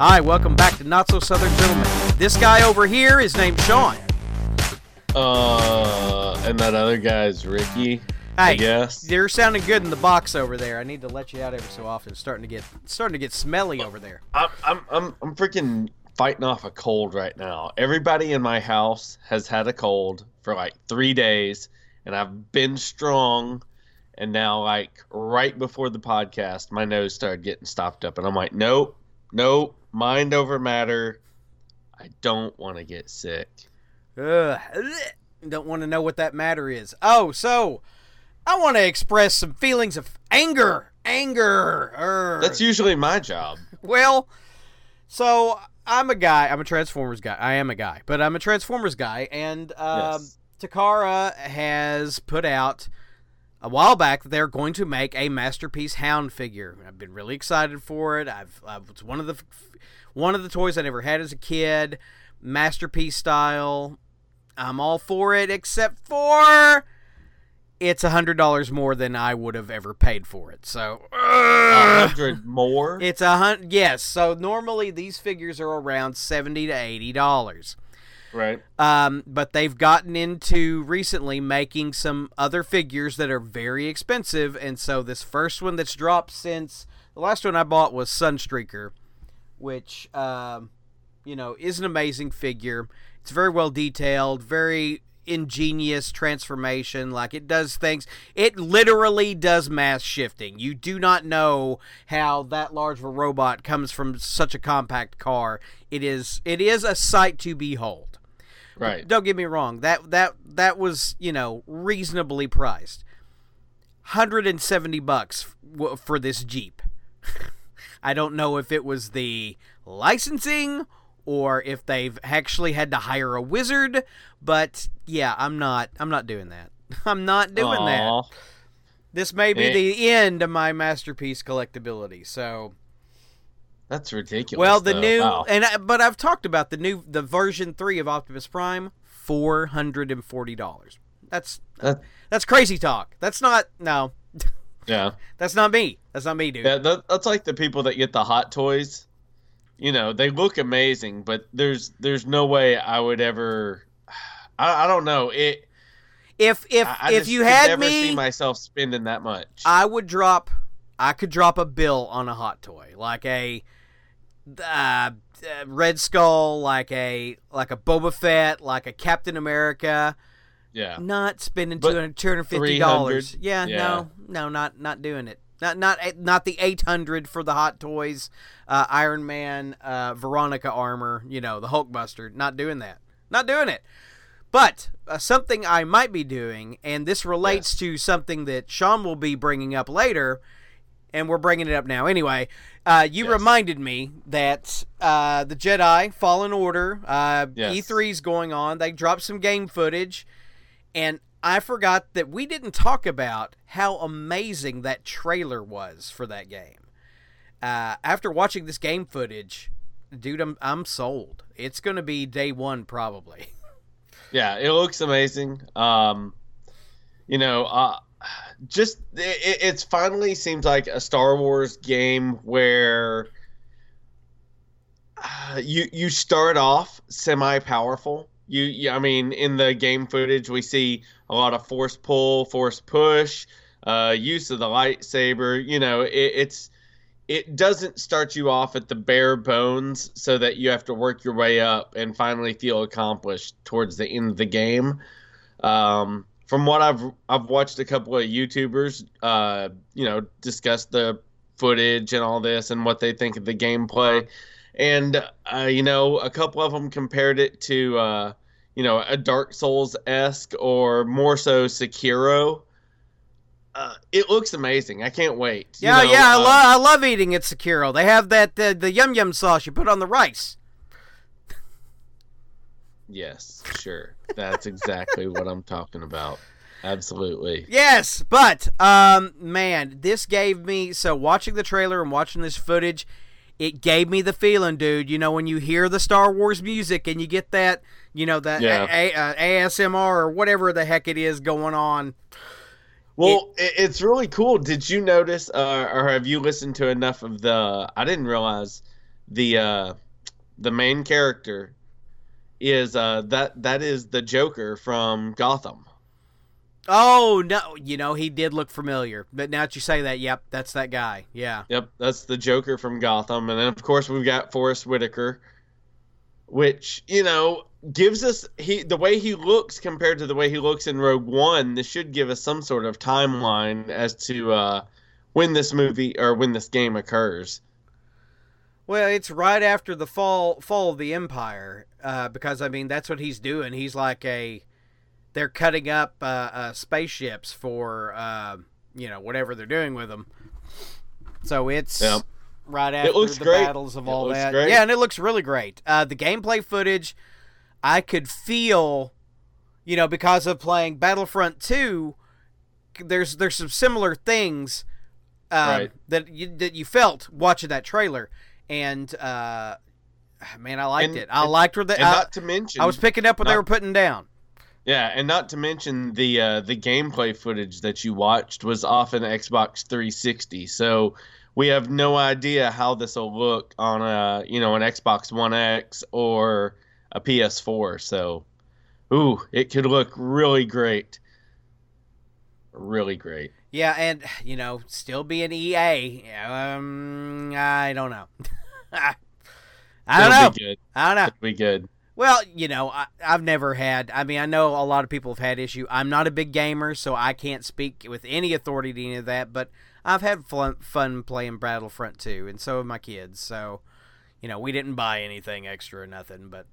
Hi, welcome back to Not So Southern Gentlemen. This guy over here is named Sean. Uh, and that other guy's Ricky. I guess. you're sounding good in the box over there. I need to let you out every so often. It's starting to get starting to get smelly over there. I'm, I'm, I'm, I'm freaking fighting off a cold right now. Everybody in my house has had a cold for like three days, and I've been strong. And now, like right before the podcast, my nose started getting stopped up, and I'm like, nope, nope, mind over matter. I don't want to get sick. Ugh. Don't want to know what that matter is. Oh, so I want to express some feelings of anger. Anger. Urgh. That's usually my job. Well, so I'm a guy. I'm a Transformers guy. I am a guy, but I'm a Transformers guy, and um, Yes. Takara has put out a while back that they're going to make a masterpiece Hound figure. I've been really excited for it. I've, i it's one of the one of the toys I never had as a kid, masterpiece style. I'm all for it, except for it's a hundred dollars more than I would have ever paid for it. So. A hundred more. It's a hundred. Yes. So normally these figures are around seventy to eighty dollars. Right. Um, but they've gotten into recently making some other figures that are very expensive, and so this first one that's dropped since the last one I bought was Sunstreaker, which um, you know is an amazing figure. It's very well detailed, very ingenious transformation. Like it does things. It literally does mass shifting. You do not know how that large of a robot comes from such a compact car. It is. It is a sight to behold. Right. Don't get me wrong. That that that was you know reasonably priced. Hundred and seventy bucks w- for this Jeep. I don't know if it was the licensing or if they've actually had to hire a wizard, but yeah, I'm not. I'm not doing that. I'm not doing that. This may be Eh. the end of my masterpiece collectability. So That's ridiculous. well, the though. new Wow. and I, but I've talked about the new the version three of Optimus Prime, four hundred and forty dollars. That's That- that's crazy talk. That's not no. yeah, That's not me. That's not me, dude. yeah. That, that's like the people that get the hot toys. You know, they look amazing, but there's there's no way I would ever. I, I don't know it. if if I, I if you had never me, see myself spending that much. I would drop. I could drop a bill on a hot toy, like a uh, uh, Red Skull, like a like a Boba Fett, like a Captain America. yeah, Not spending two hundred fifty dollars. 300? Yeah, Yeah. no, no, not not doing it. Not not not the eight hundred for the hot toys, uh, Iron Man, uh, Veronica armor. You know the Hulkbuster. Not doing that. Not doing it. But uh, something I might be doing, and this relates Yes. to something that Sean will be bringing up later, and we're bringing it up now. Anyway, uh, you Yes. reminded me that uh, the Jedi Fallen Order uh, Yes. E3 is going on. They dropped some game footage, and I forgot that we didn't talk about how amazing that trailer was for that game. Uh, after watching this game footage, dude, I'm I'm sold. It's going to be day one probably. yeah. It looks amazing. Um, you know, uh, just it, it's finally seems like a Star Wars game where uh, you you start off semi powerful. You, you, I mean, in the game footage, we see a lot of force pull, force push, uh, use of the lightsaber. You know, it, it's it doesn't start you off at the bare bones, so that you have to work your way up and finally feel accomplished towards the end of the game. Um, from what I've I've watched a couple of YouTubers, uh, you know, discuss the footage and all this and what they think of the gameplay, and uh, you know, a couple of them compared it to uh, you know a Dark Souls esque or more so Sekiro. Uh, it looks amazing. I can't wait. you Yeah, know, yeah, I, uh, lo- I love eating at Sekiro. They have that the yum yum sauce you put on the rice. Yes, sure. That's exactly what I'm talking about. Absolutely. Yes, but um, man, this gave me so watching the trailer and watching this footage, it gave me the feeling, dude. You know, when you hear the Star Wars music and you get that, you know, that Yeah. a- a- uh, ASMR or whatever the heck it is going on. Well, it, it's really cool. Did you notice, uh, or have you listened to enough of the? I didn't realize the uh, the main character is uh, that that is the Joker from Gotham. Oh no, you know he did look familiar, but now that you say that, yep, that's that guy. Yeah. Yep, that's the Joker from Gotham, and then of course we've got Forest Whitaker, which you know gives us he the way he looks compared to the way he looks in Rogue One. This should give us some sort of timeline as to uh, when this movie or when this game occurs. Well, it's right after the fall fall of the Empire, uh, because I mean that's what he's doing. He's like a they're cutting up uh, uh, spaceships for uh, you know whatever they're doing with them. So it's Yep. right after looks the great. battles of It all that. great. Yeah, and it looks really great. Uh, the gameplay footage, I could feel, you know, because of playing Battlefront Two. There's there's some similar things um, Right. that you that you felt watching that trailer, and uh, man, I liked And- it. I and- liked where they. And I, not to mention, I was picking up what they were putting down. yeah, and not to mention the uh, the gameplay footage that you watched was off an Xbox 360. So we have no idea how this will look on a you know an Xbox One X or a PS4. So, ooh, it could look really great, really great. Yeah, and you know, still being EA, um, I don't know. I don't It'll know. Be good. I don't know. It'll be good. Well, you know, I, I've never had. I mean, I know a lot of people have had issue. I'm not a big gamer, so I can't speak with any authority to any of that. But I've had fun, fun playing Battlefront 2, and so have my kids. So, you know, we didn't buy anything extra or nothing, but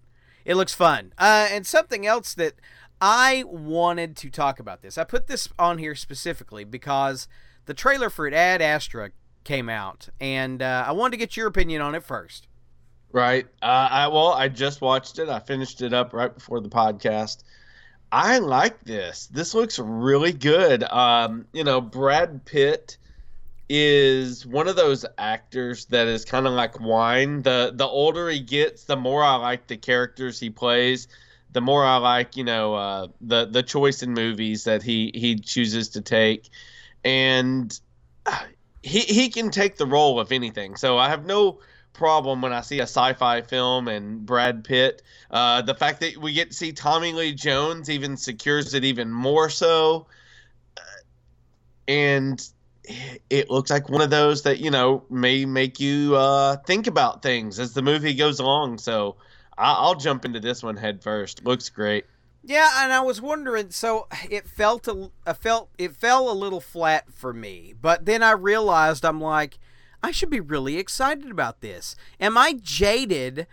it looks fun. Uh, and something else that I wanted to talk about this. I put this on here specifically because the trailer for it, Ad Astra, came out, and uh, I wanted to get your opinion on it first. Right. Uh, I well, I just watched it. I finished it up right before the podcast. I like this. This looks really good. Um, you know, Brad Pitt is one of those actors that is kind of like wine. The the older he gets, the more I like the characters he plays. The more I like, you know, uh, the the choice in movies that he he chooses to take, and uh, he he can take the role of anything. So I have no problem when I see a sci-fi film and Brad Pitt. Uh, the fact that we get to see Tommy Lee Jones even secures it even more so. Uh, And it looks like one of those that you know may make you uh, think about things as the movie goes along. So I'll jump into this one head first. Looks great. Yeah, and I was wondering. So it felt a, I felt it fell a little flat for me, but then I realized I'm like, I should be really excited about this. Am I jaded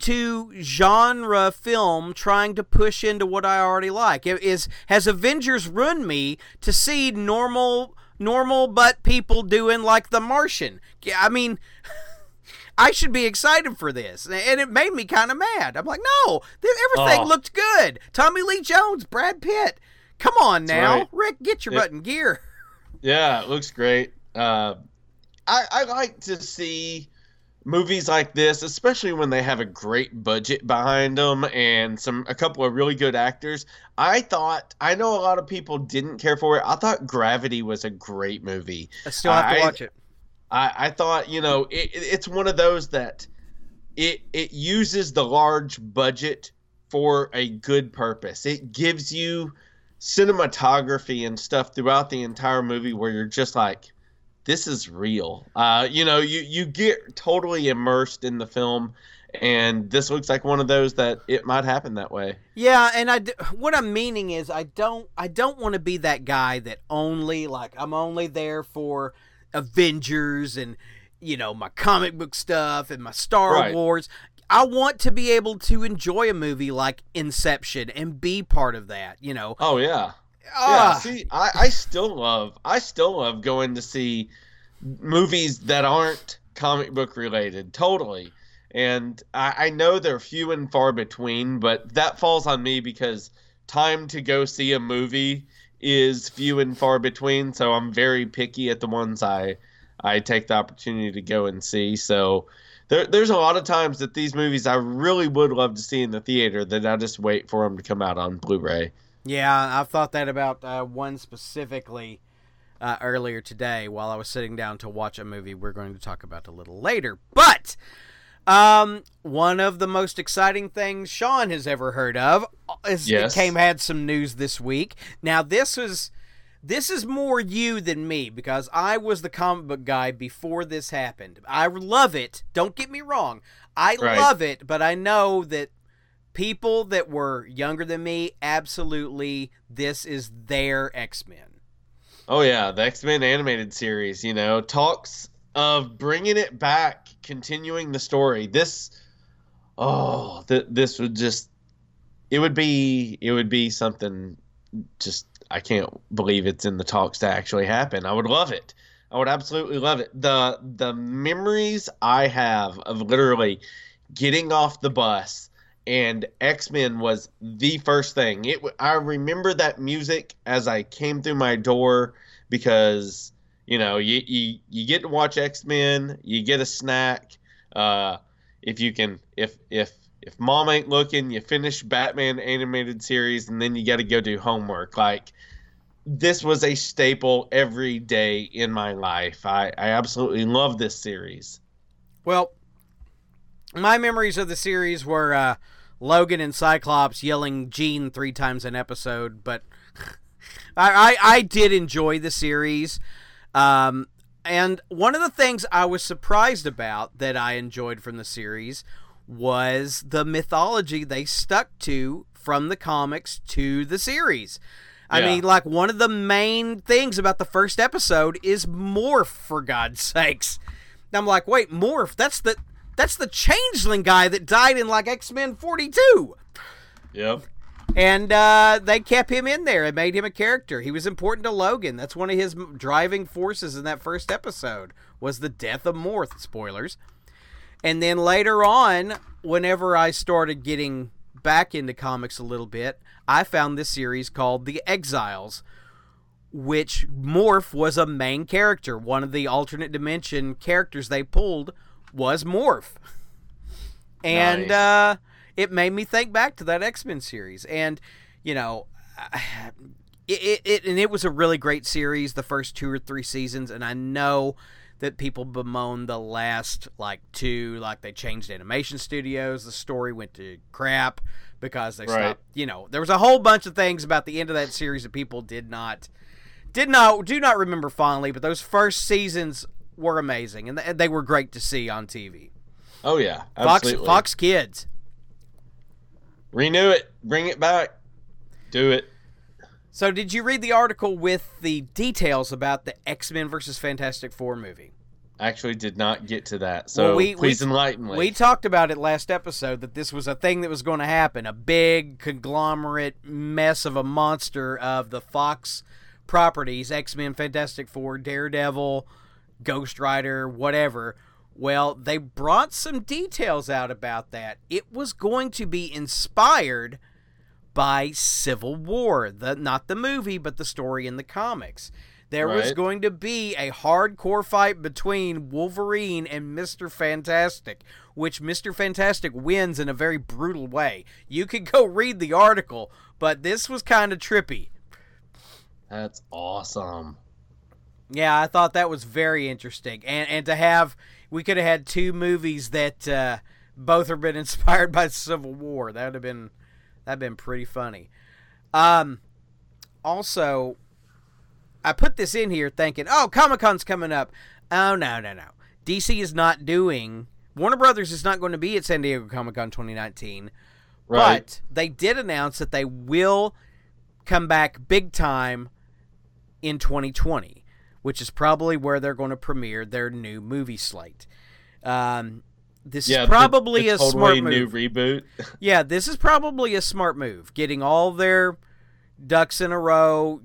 to genre film trying to push into what I already like? Is has Avengers ruined me to see normal normal but people doing like The Martian? I mean. I should be excited for this, and it made me kind of mad. I'm like, no, everything Oh. looked good. Tommy Lee Jones, Brad Pitt. Come on now, right. Rick, get your Yep. butt in gear. Yeah, it looks great. Uh, I, I like to see movies like this, especially when they have a great budget behind them and some a couple of really good actors. I thought I know a lot of people didn't care for it. I thought Gravity was a great movie. I still have to watch it. I, I thought you know it, it- it's one of those that it it uses the large budget for a good purpose. It gives you cinematography and stuff throughout the entire movie where you're just like, this is real. Uh, you know, you you get totally immersed in the film, and this looks like one of those that it might happen that way. Yeah, and I what I'm meaning is I don't I don't want to be that guy that only like I'm only there for Avengers and you know my comic book stuff and my Star Right. Wars. I want to be able to enjoy a movie like Inception and be part of that. You know, Oh yeah. Yeah, Ah, see, I, I still love I still love going to see movies that aren't comic book related, totally. And I, I know they're few and far between, but that falls on me because time to go see a movie is few and far between. So I'm very picky at the ones I I take the opportunity to go and see. So there, there's a lot of times that these movies I really would love to see in the theater that I just wait for them to come out on Blu-ray. Yeah, I've thought that about uh, one specifically uh, earlier today while I was sitting down to watch a movie we're going to talk about a little later. But Um, one of the most exciting things Sean has ever heard of is Yes. it came had some news this week. Now this was this is more you than me because I was the comic book guy before this happened. I love it. Don't get me wrong. I Right. love it, but I know that people that were younger than me absolutely this is their X-Men. Oh yeah, the X Men animated series. You know, talks of bringing it back, continuing the story. This, oh, th- this would just, it would be, it would be something. Just, I can't believe it's in the talks to actually happen. I would love it. I would absolutely love it. The the memories I have of literally getting off the bus and X-Men was the first thing. It I remember that music as I came through my door because you know, you you, you get to watch X-Men, you get a snack. Uh if you can if if if mom ain't looking, you finish Batman animated series and then you got to go do homework. Like this was a staple every day in my life. I, I absolutely love this series. Well, my memories of the series were uh, Logan and Cyclops yelling Jean three times an episode, but I, I, I did enjoy the series. Um, and one of the things I was surprised about that I enjoyed from the series was the mythology they stuck to from the comics to the series. I Yeah. mean, like one of the main things about the first episode is Morph, for God's sakes. And I'm like, wait, Morph, that's the that's the changeling guy that died in like X Men 42. Yep. And uh, they kept him in there and made him a character. He was important to Logan. That's one of his driving forces in that first episode was the death of Morph. Spoilers. And then later on, whenever I started getting back into comics a little bit, I found this series called The Exiles, which Morph was a main character. One of the alternate dimension characters they pulled was Morph. And Nice. uh, it made me think back to that X Men series. And, you know, it, it, it, and it was a really great series, the first two or three seasons. And I know that people bemoan the last like two, like they changed animation studios, the story went to crap because they Right. stopped. You know, there was a whole bunch of things about the end of that series that people did not did not do not remember fondly. But those first seasons were amazing, and they were great to see on TV. Oh yeah. Fox Fox Kids. Renew it. Bring it back. Do it. So, did you read the article with the details about the X Men versus Fantastic Four movie? Actually, did not get to that. So Well, we- please we- enlighten me. We talked about it last episode that this was a thing that was going to happen a big conglomerate mess of a monster of the Fox properties X Men, Fantastic Four, Daredevil, Ghost Rider, whatever. Well, they brought some details out about that. It was going to be inspired by Civil War, the not the movie, but the story in the comics. There was going to be a hardcore fight between Wolverine and Mr. Fantastic, which Mr. Fantastic wins in a very brutal way. You could go read the article, but this was kind of trippy. That's awesome. Yeah, I thought that was very interesting, and and to have we could have had two movies that uh, both have been inspired by Civil War. That would have been that'd been pretty funny. Um, also, I put this in here thinking, oh, Comic Con's coming up. Oh no no no, DC is not doing. Warner Brothers is not going to be at San Diego Comic Con 2019, Right. but they did announce that they will come back big time in 2020, which is probably where they're going to premiere their new movie slate. Um, this yeah. is the- probably the a totally smart new move. reboot. Yeah, this is probably a smart move. Getting all their ducks in a row,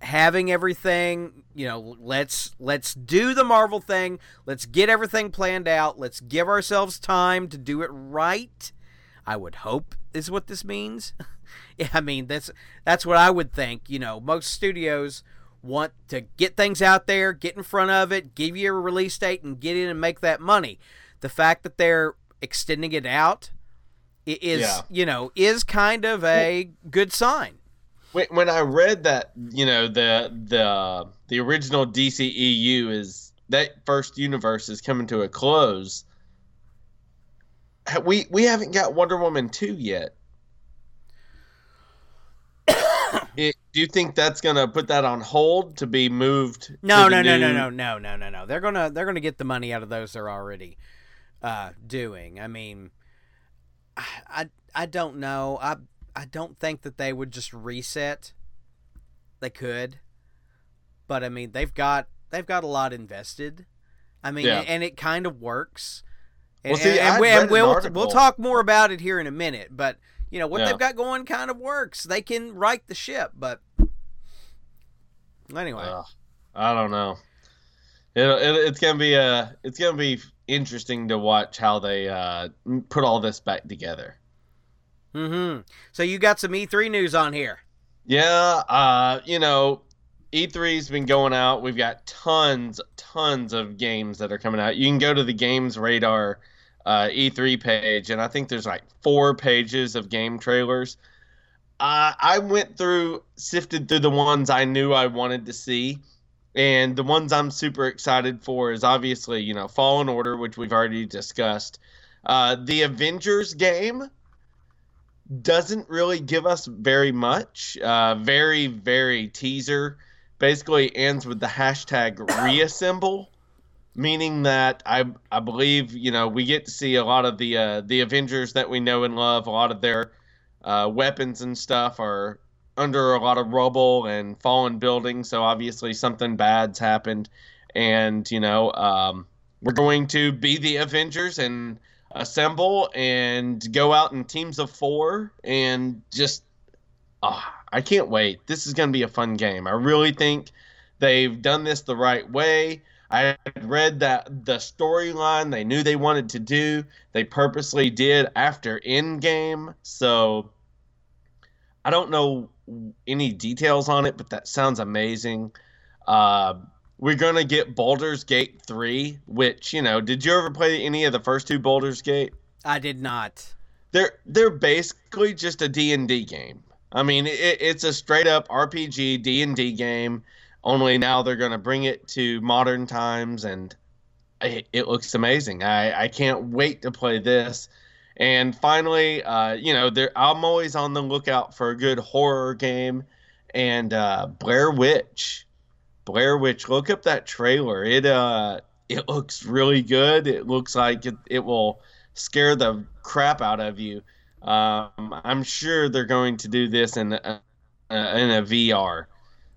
having everything, you know, let's let's do the Marvel thing. Let's get everything planned out. Let's give ourselves time to do it right. I would hope is what this means. yeah, I mean, that's that's what I would think, you know. Most studios want to get things out there, get in front of it, give you a release date and get in and make that money. The fact that they're extending it out is, Yeah. you know, is kind of a good sign. when, when I read that, you know, the the the original DCEU is that first universe is coming to a close. we we haven't got Wonder Woman two yet. It, do you think that's gonna put that on hold to be moved? No, no, no, new- no, no, no, no, no, no. They're gonna they're gonna get the money out of those they're already uh, doing. I mean, I, I I don't know. I I don't think that they would just reset. They could, but I mean they've got they've got a lot invested. I mean, Yeah. and it kind of works. And, Well, see, and, we, and an we'll article- we'll talk more about it here in a minute. But you know what Yeah. they've got going kind of works. They can right the ship, but anyway. Ugh, I don't know. It, it, it's gonna be uh it's gonna be interesting to watch how they uh put all this back together. Mm-hmm. So you got some E3 news on here. Yeah, uh, you know, E3's been going out. We've got tons, tons of games that are coming out. You can go to the Games Radar uh, E3 page, and I think there's like four pages of game trailers. Uh, I went through, sifted through the ones I knew I wanted to see, and the ones I'm super excited for is obviously, you know, Fallen Order, which we've already discussed. Uh, the Avengers game doesn't really give us very much. Uh, very, very teaser. Basically ends with the hashtag reassemble, meaning that I I believe you know we get to see a lot of the uh, the Avengers that we know and love. A lot of their uh, weapons and stuff are under a lot of rubble and fallen buildings. So obviously something bad's happened, and you know um, we're going to be the Avengers and assemble and go out in teams of four and just ah, I can't wait. This is going to be a fun game. I really think they've done this the right way. I read that the storyline they knew they wanted to do, they purposely did after Endgame. So I don't know any details on it, but that sounds amazing. Uh, we're gonna get Baldur's Gate three, which you know, did you ever play any of the first two Baldur's Gate? I did not. They're they're basically just a D and D game. I mean, it, it's a straight up RPG D and D game. Only now they're gonna bring it to modern times, and it, it looks amazing. I I can't wait to play this. And finally, uh, you know, there I'm always on the lookout for a good horror game, and uh, Blair Witch. Blair Witch, look up that trailer. It uh it looks really good. It looks like it, it will scare the crap out of you. Um, I'm sure they're going to do this in a, in a VR,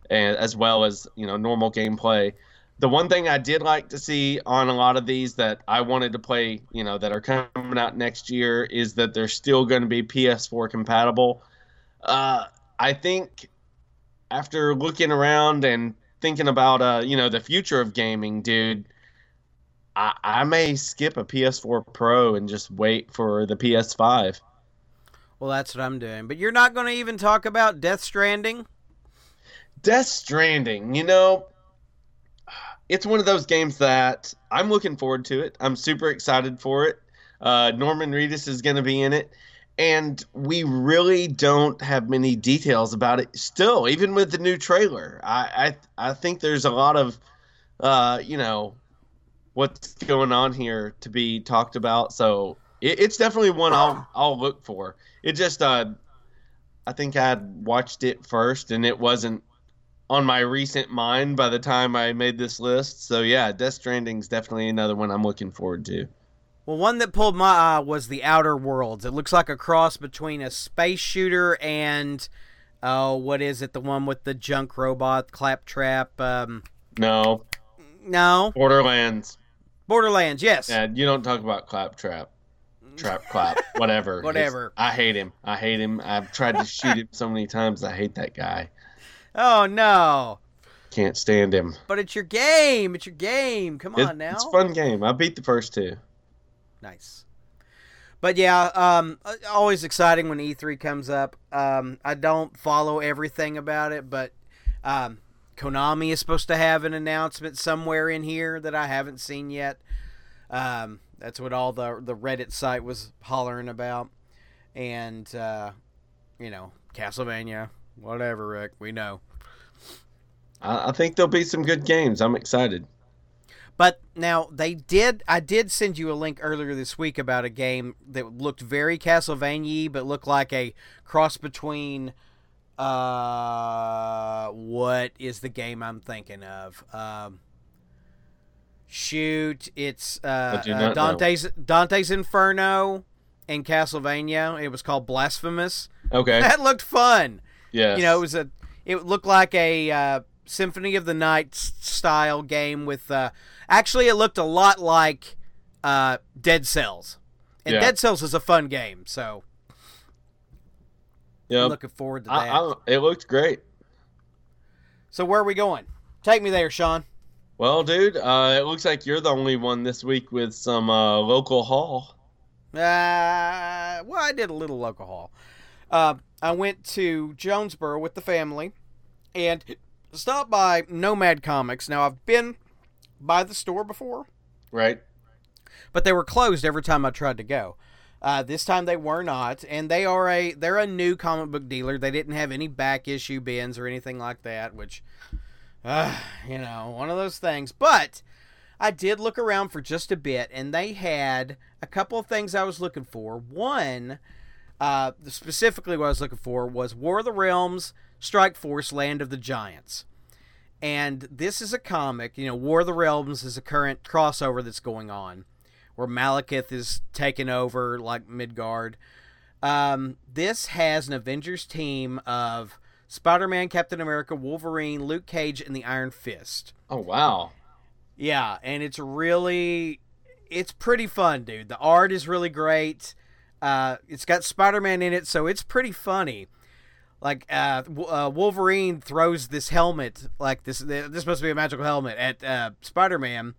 and as well as you know normal gameplay. The one thing I did like to see on a lot of these that I wanted to play, you know, that are coming out next year, is that they're still going to be PS4 compatible. Uh, I think after looking around and thinking about uh you know the future of gaming dude i i may skip a ps4 pro and just wait for the ps5 Well, that's what I'm doing. But you're not going to even talk about Death Stranding? Death stranding you know? It's one of those games that i'm looking forward to it. I'm super excited for it. Uh norman reedus is going to be in it. And we really don't have many details about it still even with the new trailer. I i, I think there's a lot of uh you know what's going on here to be talked about. So it, it's definitely one i'll i'll look for. It just uh i think i had watched it first and it wasn't on my recent mind by the time i made this list so yeah death stranding's definitely another one i'm looking forward to Well, one that pulled my eye was The Outer Worlds. It looks like a cross between a space shooter and, oh, what is it? The one with the junk robot, Claptrap. Um, no no, borderlands Borderlands. Yes. Yeah, you don't talk about claptrap. Trap clap, whatever. Whatever. It's- I hate him. I hate him. I've tried to shoot him so many times. I hate that guy. Oh no! Can't stand him. But it's your game. It's your game. Come on It- now. It's a fun game. I beat the first two. Nice. But yeah, um, uh, always exciting when E3 comes up. Um, I don't follow everything about it, but um, Konami is supposed to have an announcement somewhere in here that I haven't seen yet. Um, that's what all the the Reddit site was hollering about, and uh, you know, Castlevania, whatever, Rick. We know. I, I think there'll be some good games. I'm excited. But now they did. I did send you a link earlier this week about a game that looked very Castlevania, but looked like a cross between. Uh, what is the game I'm thinking of? Um, shoot, it's uh, uh, Dante's know. Dante's Inferno in Castlevania. It was called Blasphemous. Okay, that looked fun. Yeah, you know, it was a. It looked like a uh, Symphony of the Night style game with. Uh, actually, it looked a lot like uh, Dead Cells, and yeah. Dead Cells is a fun game. So, yeah, looking forward to that. I, I, it looked great. So where are we going? Take me there, Sean. Well, dude, uh, it looks like you're the only one this week with some uh, local haul. Uh, well, I did a little local haul. Uh, I went to Jonesboro with the family, and stop by Nomad Comics. Now I've been by the store before, right? But they were closed every time I tried to go. Uh, this time they were not, and they are a they're a new comic book dealer. They didn't have any back issue bins or anything like that, which, uh, you know, one of those things. But I did look around for just a bit, and they had a couple of things I was looking for. One, uh, specifically what I was looking for was War of the Realms Strike Force Land of the Giants. And this is a comic, you know, War of the Realms is a current crossover that's going on where Malekith is taking over like Midgard. Um, this has an Avengers team of Spider Man, Captain America, Wolverine, Luke Cage, and the Iron Fist. Oh, wow. Yeah, and it's really. It's pretty fun, dude. The art is really great. Uh, it's got Spider Man in it, so it's pretty funny like uh, uh, Wolverine throws this helmet, like this. This must be a magical helmet at uh, Spider Man,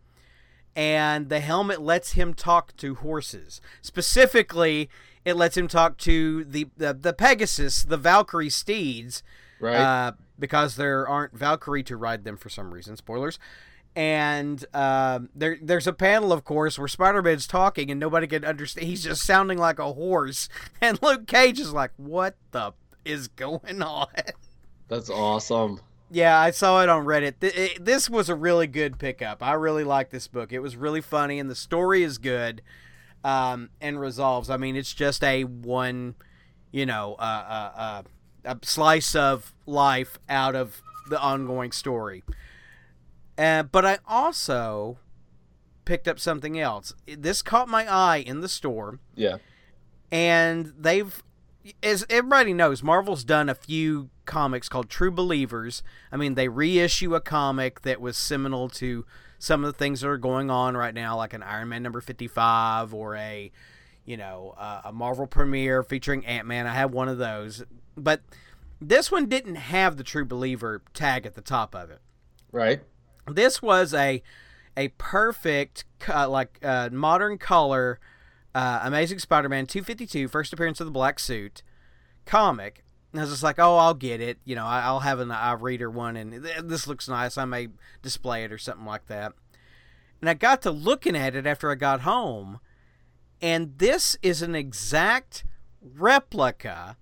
and the helmet lets him talk to horses. Specifically, it lets him talk to the the, the Pegasus, the Valkyrie steeds, right? Uh, because there aren't Valkyrie to ride them for some reason. Spoilers. And uh, there, there's a panel, of course, where Spider-Man's talking and nobody can understand. He's just sounding like a horse, and Luke Cage is like, "What the is going on? That's awesome. Yeah, I saw it on Reddit. This was a really good pickup. I really like this book. It was really funny, and the story is good um, and resolves. I mean, it's just a one, you know, uh, uh, uh, a slice of life out of the ongoing story. Uh, but I also picked up something else. This caught my eye in the store. Yeah. And they've as everybody knows, Marvel's done a few comics called True Believers. I mean, they reissue a comic that was seminal to some of the things that are going on right now, like an Iron Man number 55 or a, you know, uh, a Marvel premiere featuring Ant Man. I have one of those. But this one didn't have the True Believer tag at the top of it. Right. This was a a perfect, uh, like, uh, modern color uh, Amazing Spider-Man 252, first appearance of the black suit comic. And I was just like, oh, I'll get it. You know, I'll have an I reader one, and this looks nice. I may display it or something like that. And I got to looking at it after I got home, and this is an exact replica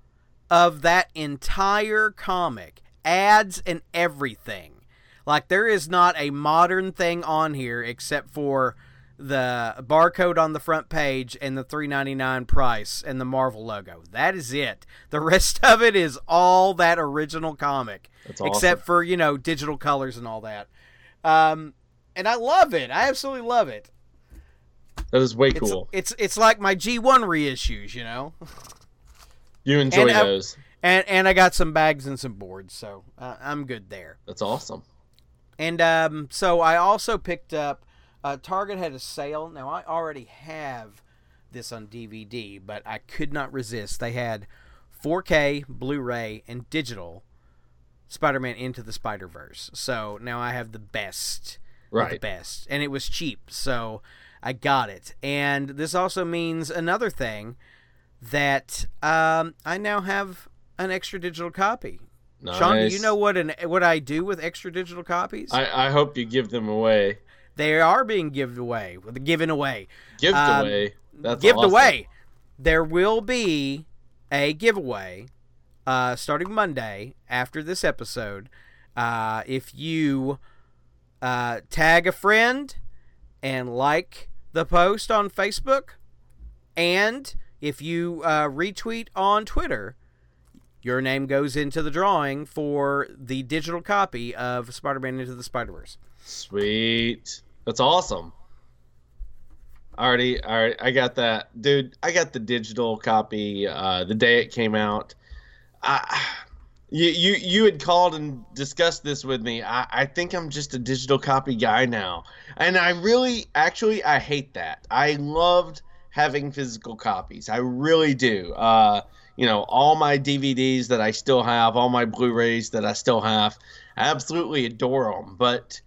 of that entire comic, ads and everything. Like there is not a modern thing on here except for the barcode on the front page and the 3.99 price and the Marvel logo. That is it. The rest of it is all that original comic, awesome. except for you know digital colors and all that. Um, and I love it. I absolutely love it. That is way it's, cool. It's it's like my G1 reissues, you know. You enjoy and those. I, and and I got some bags and some boards, so uh, I'm good there. That's awesome. And um, so I also picked up uh, Target had a sale. Now I already have this on DVD, but I could not resist. They had 4K, Blu-ray, and digital Spider-Man Into the Spider-Verse. So now I have the best, right? The best, and it was cheap, so I got it. And this also means another thing that um, I now have an extra digital copy. Nice. Sean, do you know what an what I do with extra digital copies? I, I hope you give them away. They are being given away. Given away. Given um, away. That's given awesome. away. There will be a giveaway uh, starting Monday after this episode. Uh, if you uh, tag a friend and like the post on Facebook. And if you uh, retweet on Twitter, your name goes into the drawing for the digital copy of Spider Man Into the Spider Verse. Sweet. That's awesome. Already, all right, I got that, dude. I got the digital copy uh, the day it came out. I, you, you, you had called and discussed this with me. I, I think I'm just a digital copy guy now, and I really, actually, I hate that. I loved having physical copies. I really do. Uh, you know, all my DVDs that I still have, all my Blu-rays that I still have, I absolutely adore them. But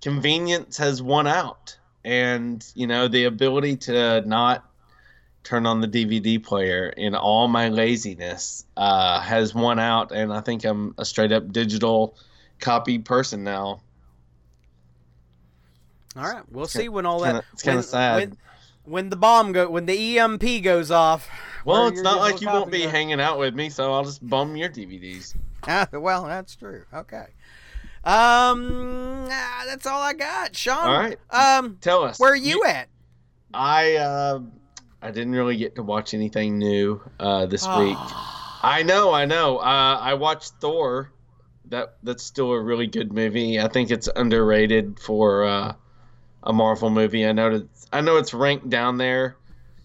convenience has won out and you know the ability to not turn on the DVD player in all my laziness uh, has won out, and I think I'm a straight up digital copy person now. All right, we'll it's see kinda, when all that. It's kind of sad. When, when, the bomb go, when the EMP goes off. Well, it's not like you won't be hanging out with me, so I'll just bum your DVDs. well, that's true. Okay. Um, ah, that's all I got, Sean. All right. Um, tell us where are you, you at? I uh, I didn't really get to watch anything new uh, this oh. week. I know, I know. Uh, I watched Thor. That that's still a really good movie. I think it's underrated for uh, a Marvel movie. I know it's, I know it's ranked down there,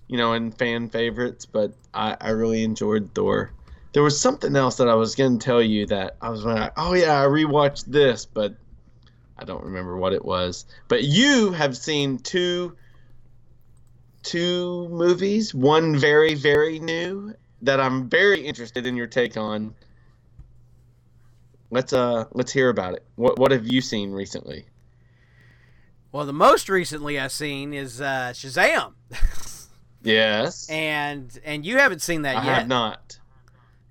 you know, in fan favorites, but I, I really enjoyed Thor there was something else that I was going to tell you that I was like, oh yeah, I rewatched this, but I don't remember what it was. But you have seen two two movies, one very very new that I'm very interested in your take on. Let's uh let's hear about it. What what have you seen recently? Well, the most recently I've seen is uh, Shazam. yes. And and you haven't seen that I yet. I have not.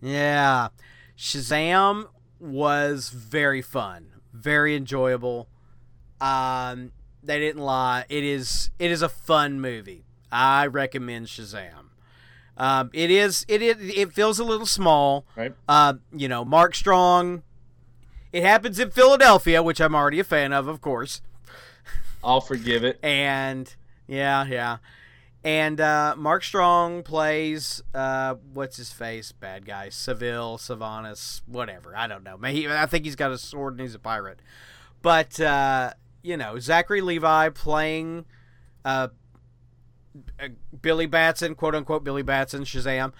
Yeah. Shazam was very fun, very enjoyable. Um, they didn't lie. It is it is a fun movie. I recommend Shazam. Um, it is it, it it feels a little small. Right. Uh, you know, Mark Strong. It happens in Philadelphia, which I'm already a fan of, of course. I'll forgive it. And yeah, yeah. And uh, Mark Strong plays uh, what's his face, bad guy, Seville, Savanas, whatever. I don't know. Maybe, I think he's got a sword and he's a pirate. But uh, you know, Zachary Levi playing uh, uh, Billy Batson, quote unquote Billy Batson, Shazam.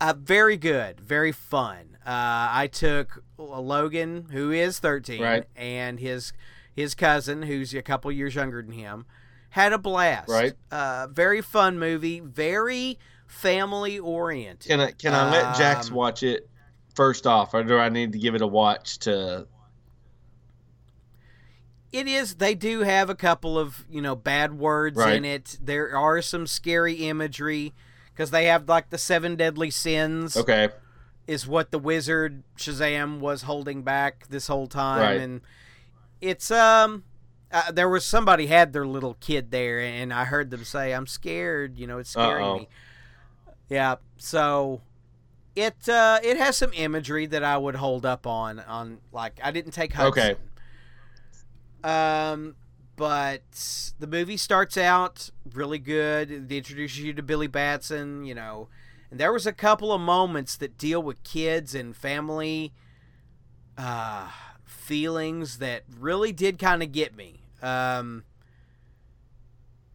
Uh, very good, very fun. I took Logan, who is thirteen, right. and his his cousin, who's a couple years younger than him had a blast. Right. Uh, very fun movie. Very family oriented. Can I can I let Jax um, watch it first off, or do I need to give it a watch to? It is. They do have a couple of you know bad words right. in it. There are some scary imagery because they have like the seven deadly sins. Okay. Is what the wizard Shazam was holding back this whole time, right. and it's um uh, there was somebody had their little kid there, and I heard them say, "I'm scared." You know, it's scaring Uh-oh. me. Yeah. So it uh, it has some imagery that I would hold up on on like I didn't take Hudson. Okay. Um, but the movie starts out really good. It introduces you to Billy Batson. You know, and there was a couple of moments that deal with kids and family. Uh, feelings that really did kind of get me. Um,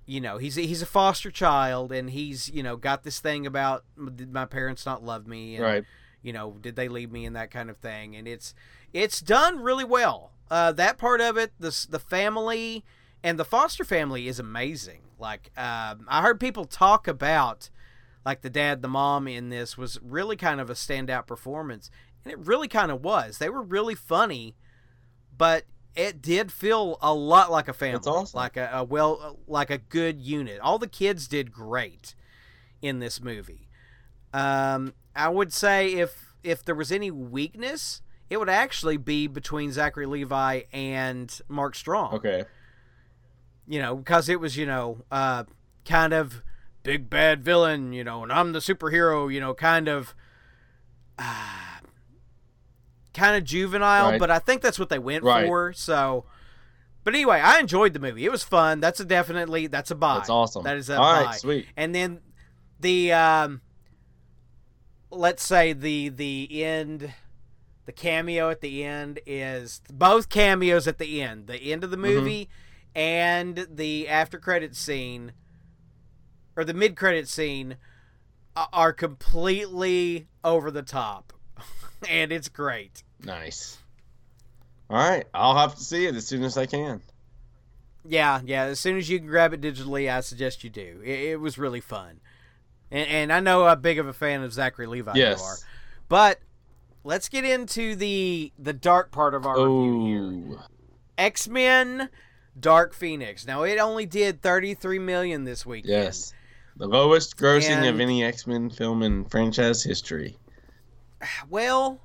you know, he's a, he's a foster child, and he's you know got this thing about did my parents not love me, and, right? You know, did they leave me, and that kind of thing, and it's it's done really well. Uh, that part of it, the the family and the foster family is amazing. Like um, I heard people talk about like the dad, the mom in this was really kind of a standout performance, and it really kind of was. They were really funny but it did feel a lot like a family, awesome. like a, a, well, like a good unit. All the kids did great in this movie. Um, I would say if if there was any weakness, it would actually be between Zachary Levi and Mark Strong. Okay. You know, because it was you know uh, kind of big bad villain, you know, and I'm the superhero, you know, kind of. Uh, kind of juvenile, right. but I think that's what they went right. for. So, But anyway, I enjoyed the movie. It was fun. That's a definitely that's a buy. That's awesome. That is a All buy. right, sweet. And then the um, let's say the the end, the cameo at the end is both cameos at the end. The end of Mm-hmm. the movie and the after credit scene or the mid credit scene are completely over the top, and it's great. Nice. All right, I'll have to see it as soon as I can. Yeah, yeah. As soon as you can grab it digitally, I suggest you do. It, it was really fun, and, and I know how big of a fan of Zachary Levi you are. But let's get into the the dark part of our review here. Oh, X Men, Dark Phoenix. Now it only did thirty three million this weekend. yes. The lowest grossing of any X Men film in franchise history. Well,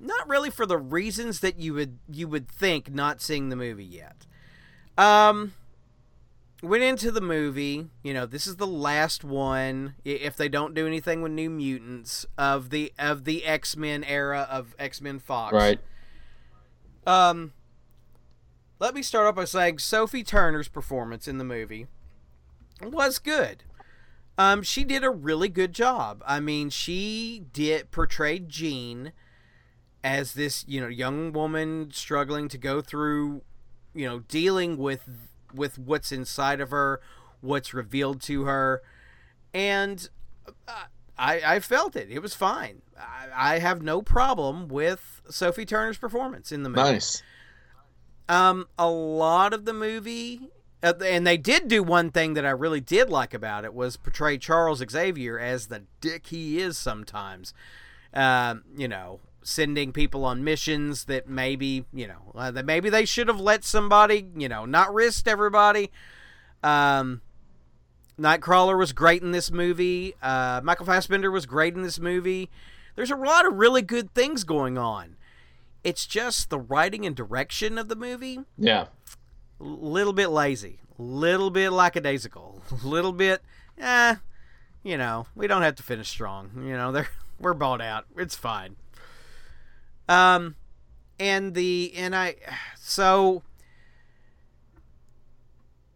not really for the reasons that you would you would think not seeing the movie yet. Um went into the movie, you know, this is the last one if they don't do anything with New Mutants of the of the X-Men era of X-Men Fox. Right. Um let me start off by saying Sophie Turner's performance in the movie was good. Um, she did a really good job. I mean, she did portrayed Jean as this, you know, young woman struggling to go through, you know, dealing with with what's inside of her, what's revealed to her, and uh, I I felt it. It was fine. I, I have no problem with Sophie Turner's performance in the movie. Nice. Um, a lot of the movie, and they did do one thing that I really did like about it was portray Charles Xavier as the dick he is sometimes. Um, you know, sending people on missions that maybe you know uh, that maybe they should have let somebody you know not risked everybody. Um, Nightcrawler was great in this movie. Uh, Michael Fassbender was great in this movie. There's a lot of really good things going on. It's just the writing and direction of the movie Yeah. Little bit lazy, little bit lackadaisical, little bit, eh, you know, we don't have to finish strong. You know, they're we're bought out. It's fine. Um, and the and I, so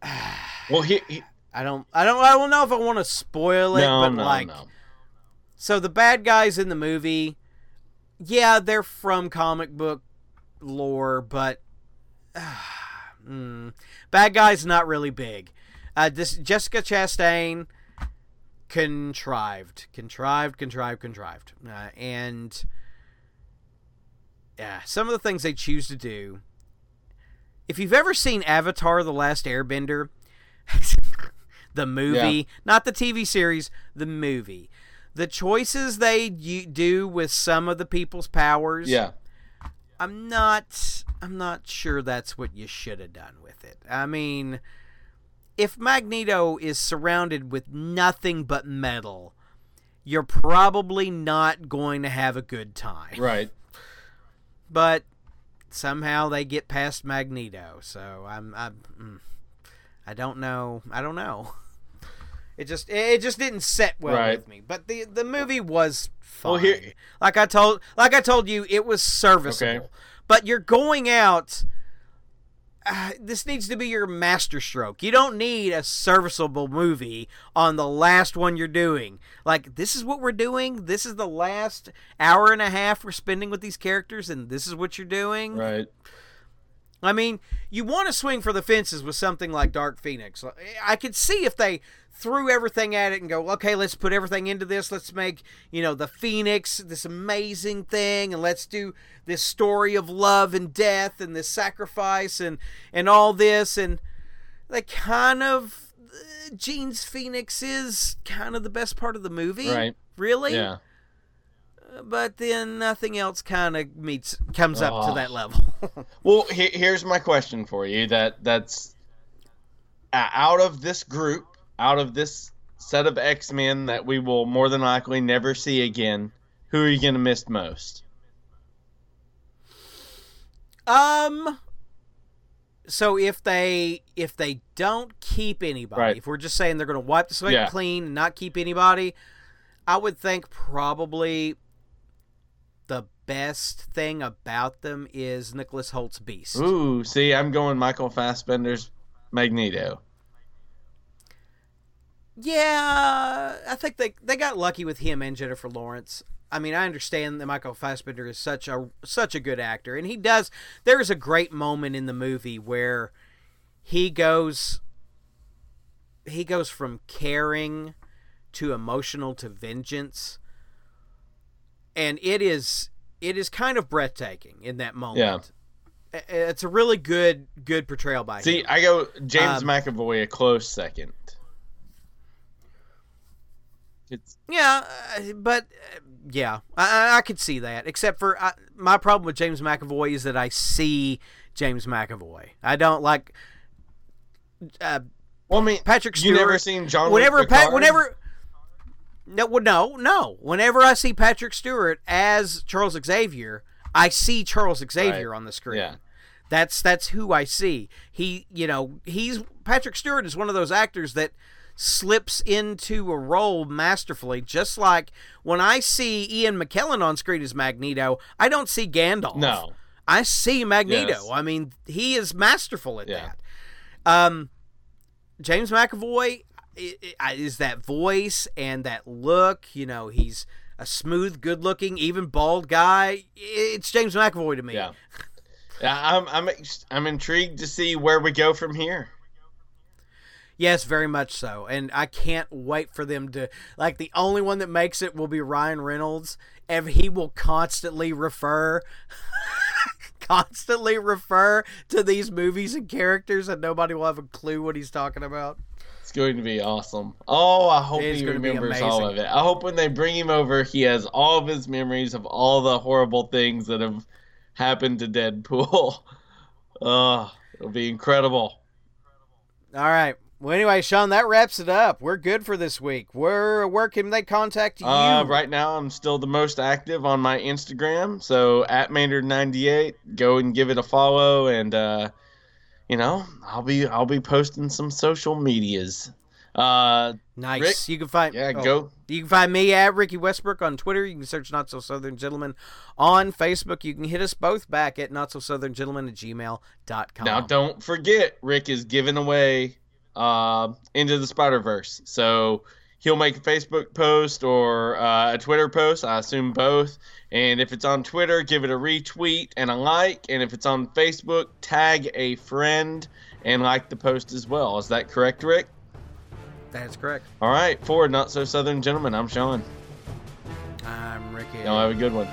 Well, he, he I don't I don't I don't know if I want to spoil it, no, but no, like, no. so the bad guys in the movie, yeah, they're from comic book lore, but mm, bad guys not really big. Uh, this Jessica Chastain contrived, contrived, contrived, contrived, uh, and yeah, some of the things they choose to do. If you've ever seen Avatar: The Last Airbender, the movie, not the TV series, the movie, the choices they do with some of the people's powers, Yeah. I'm not I'm not sure that's what you should have done with it. I mean, if Magneto is surrounded with nothing but metal, you're probably not going to have a good time. Right. But somehow they get past Magneto, so I'm I'm mm, I don't know. I don't know. It just it just didn't set well Right. with me. But the the movie was fine. Well, here- like I told like I told you, it was serviceable. Okay. But you're going out. Uh, this needs to be your masterstroke. You don't need a serviceable movie on the last one you're doing. Like this is what we're doing. This is the last hour and a half we're spending with these characters, and this is what you're doing. Right. I mean, you want to swing for the fences with something like Dark Phoenix. I could see if they threw everything at it and go, okay, let's put everything into this. Let's make, you know, the Phoenix this amazing thing and let's do this story of love and death and this sacrifice and and all this and they kind of uh, Jean's Phoenix is kind of the best part of the movie. Right. Really? Yeah. But then nothing else kind of meets comes up to that level. Well, he, here's my question for you. That that's uh, out of this group, out of this set of X Men that we will more than likely never see again. Who are you gonna miss most? Um. So if they if they don't keep anybody, Right. if we're just saying they're going to wipe the slate Yeah. clean and not keep anybody, I would think probably the best thing about them is Nicholas Hoult's Beast. Ooh, see, I'm going Michael Fassbender's Magneto. Yeah, I think they they got lucky with him and Jennifer Lawrence. I mean, I understand that Michael Fassbender is such a such a good actor, and he does. There is a great moment in the movie where he goes he goes from caring to emotional to vengeance, and it is it is kind of breathtaking in that moment. Yeah. It's a really good good portrayal by See, him. I go James um, McAvoy a close second. It's yeah, uh, but uh, yeah, I, I could see that. Except for I, my problem with James McAvoy is that I see James McAvoy. I don't like. Uh, well, I mean, Patrick Stewart. You never seen John? Whenever, Pat, whenever. No, no, no. Whenever I see Patrick Stewart as Charles Xavier, I see Charles Xavier right. on the screen. Yeah. That's that's who I see. He, you know, he's Patrick Stewart is one of those actors that slips into a role masterfully. Just like when I see Ian McKellen on screen as Magneto, I don't see Gandalf. No, I see Magneto. Yes. I mean, he is masterful at yeah. that. Um, James McAvoy is that voice and that look. You know, he's a smooth, good-looking, even bald guy. It's James McAvoy to me. Yeah. Yeah, I'm I'm I'm intrigued to see where we go from here. Yes, very much so. And I can't wait for them to like the only one that makes it will be Ryan Reynolds and he will constantly refer constantly refer to these movies and characters and nobody will have a clue what he's talking about. Going to be awesome. Oh, I hope he remembers all of it. I hope when they bring him over he has all of his memories of all the horrible things that have happened to Deadpool. Oh, it'll be incredible. All right. Well, anyway, Sean, that wraps it up. We're good for this week. Where where can they contact you? Uh, right now, I'm still the most active on my Instagram, so at Maynard98. Go and give it a follow, and uh, you know, I'll be I'll be posting some social medias. Uh, nice. Rick, you can find yeah, oh, go. You can find me at Ricky Westbrook on Twitter. You can search Not So Southern Gentleman on Facebook. You can hit us both back at Not So Southern Gentleman at gmail.com. Now, don't forget, Rick is giving away uh, Into the Spider Verse. So he'll make a Facebook post or uh, a Twitter post. I assume both. And if it's on Twitter, give it a retweet and a like. And if it's on Facebook, tag a friend and like the post as well. Is that correct, Rick? That's correct. All right. For Not So Southern Gentlemen, I'm Sean. I'm Ricky. Y'all have a good one.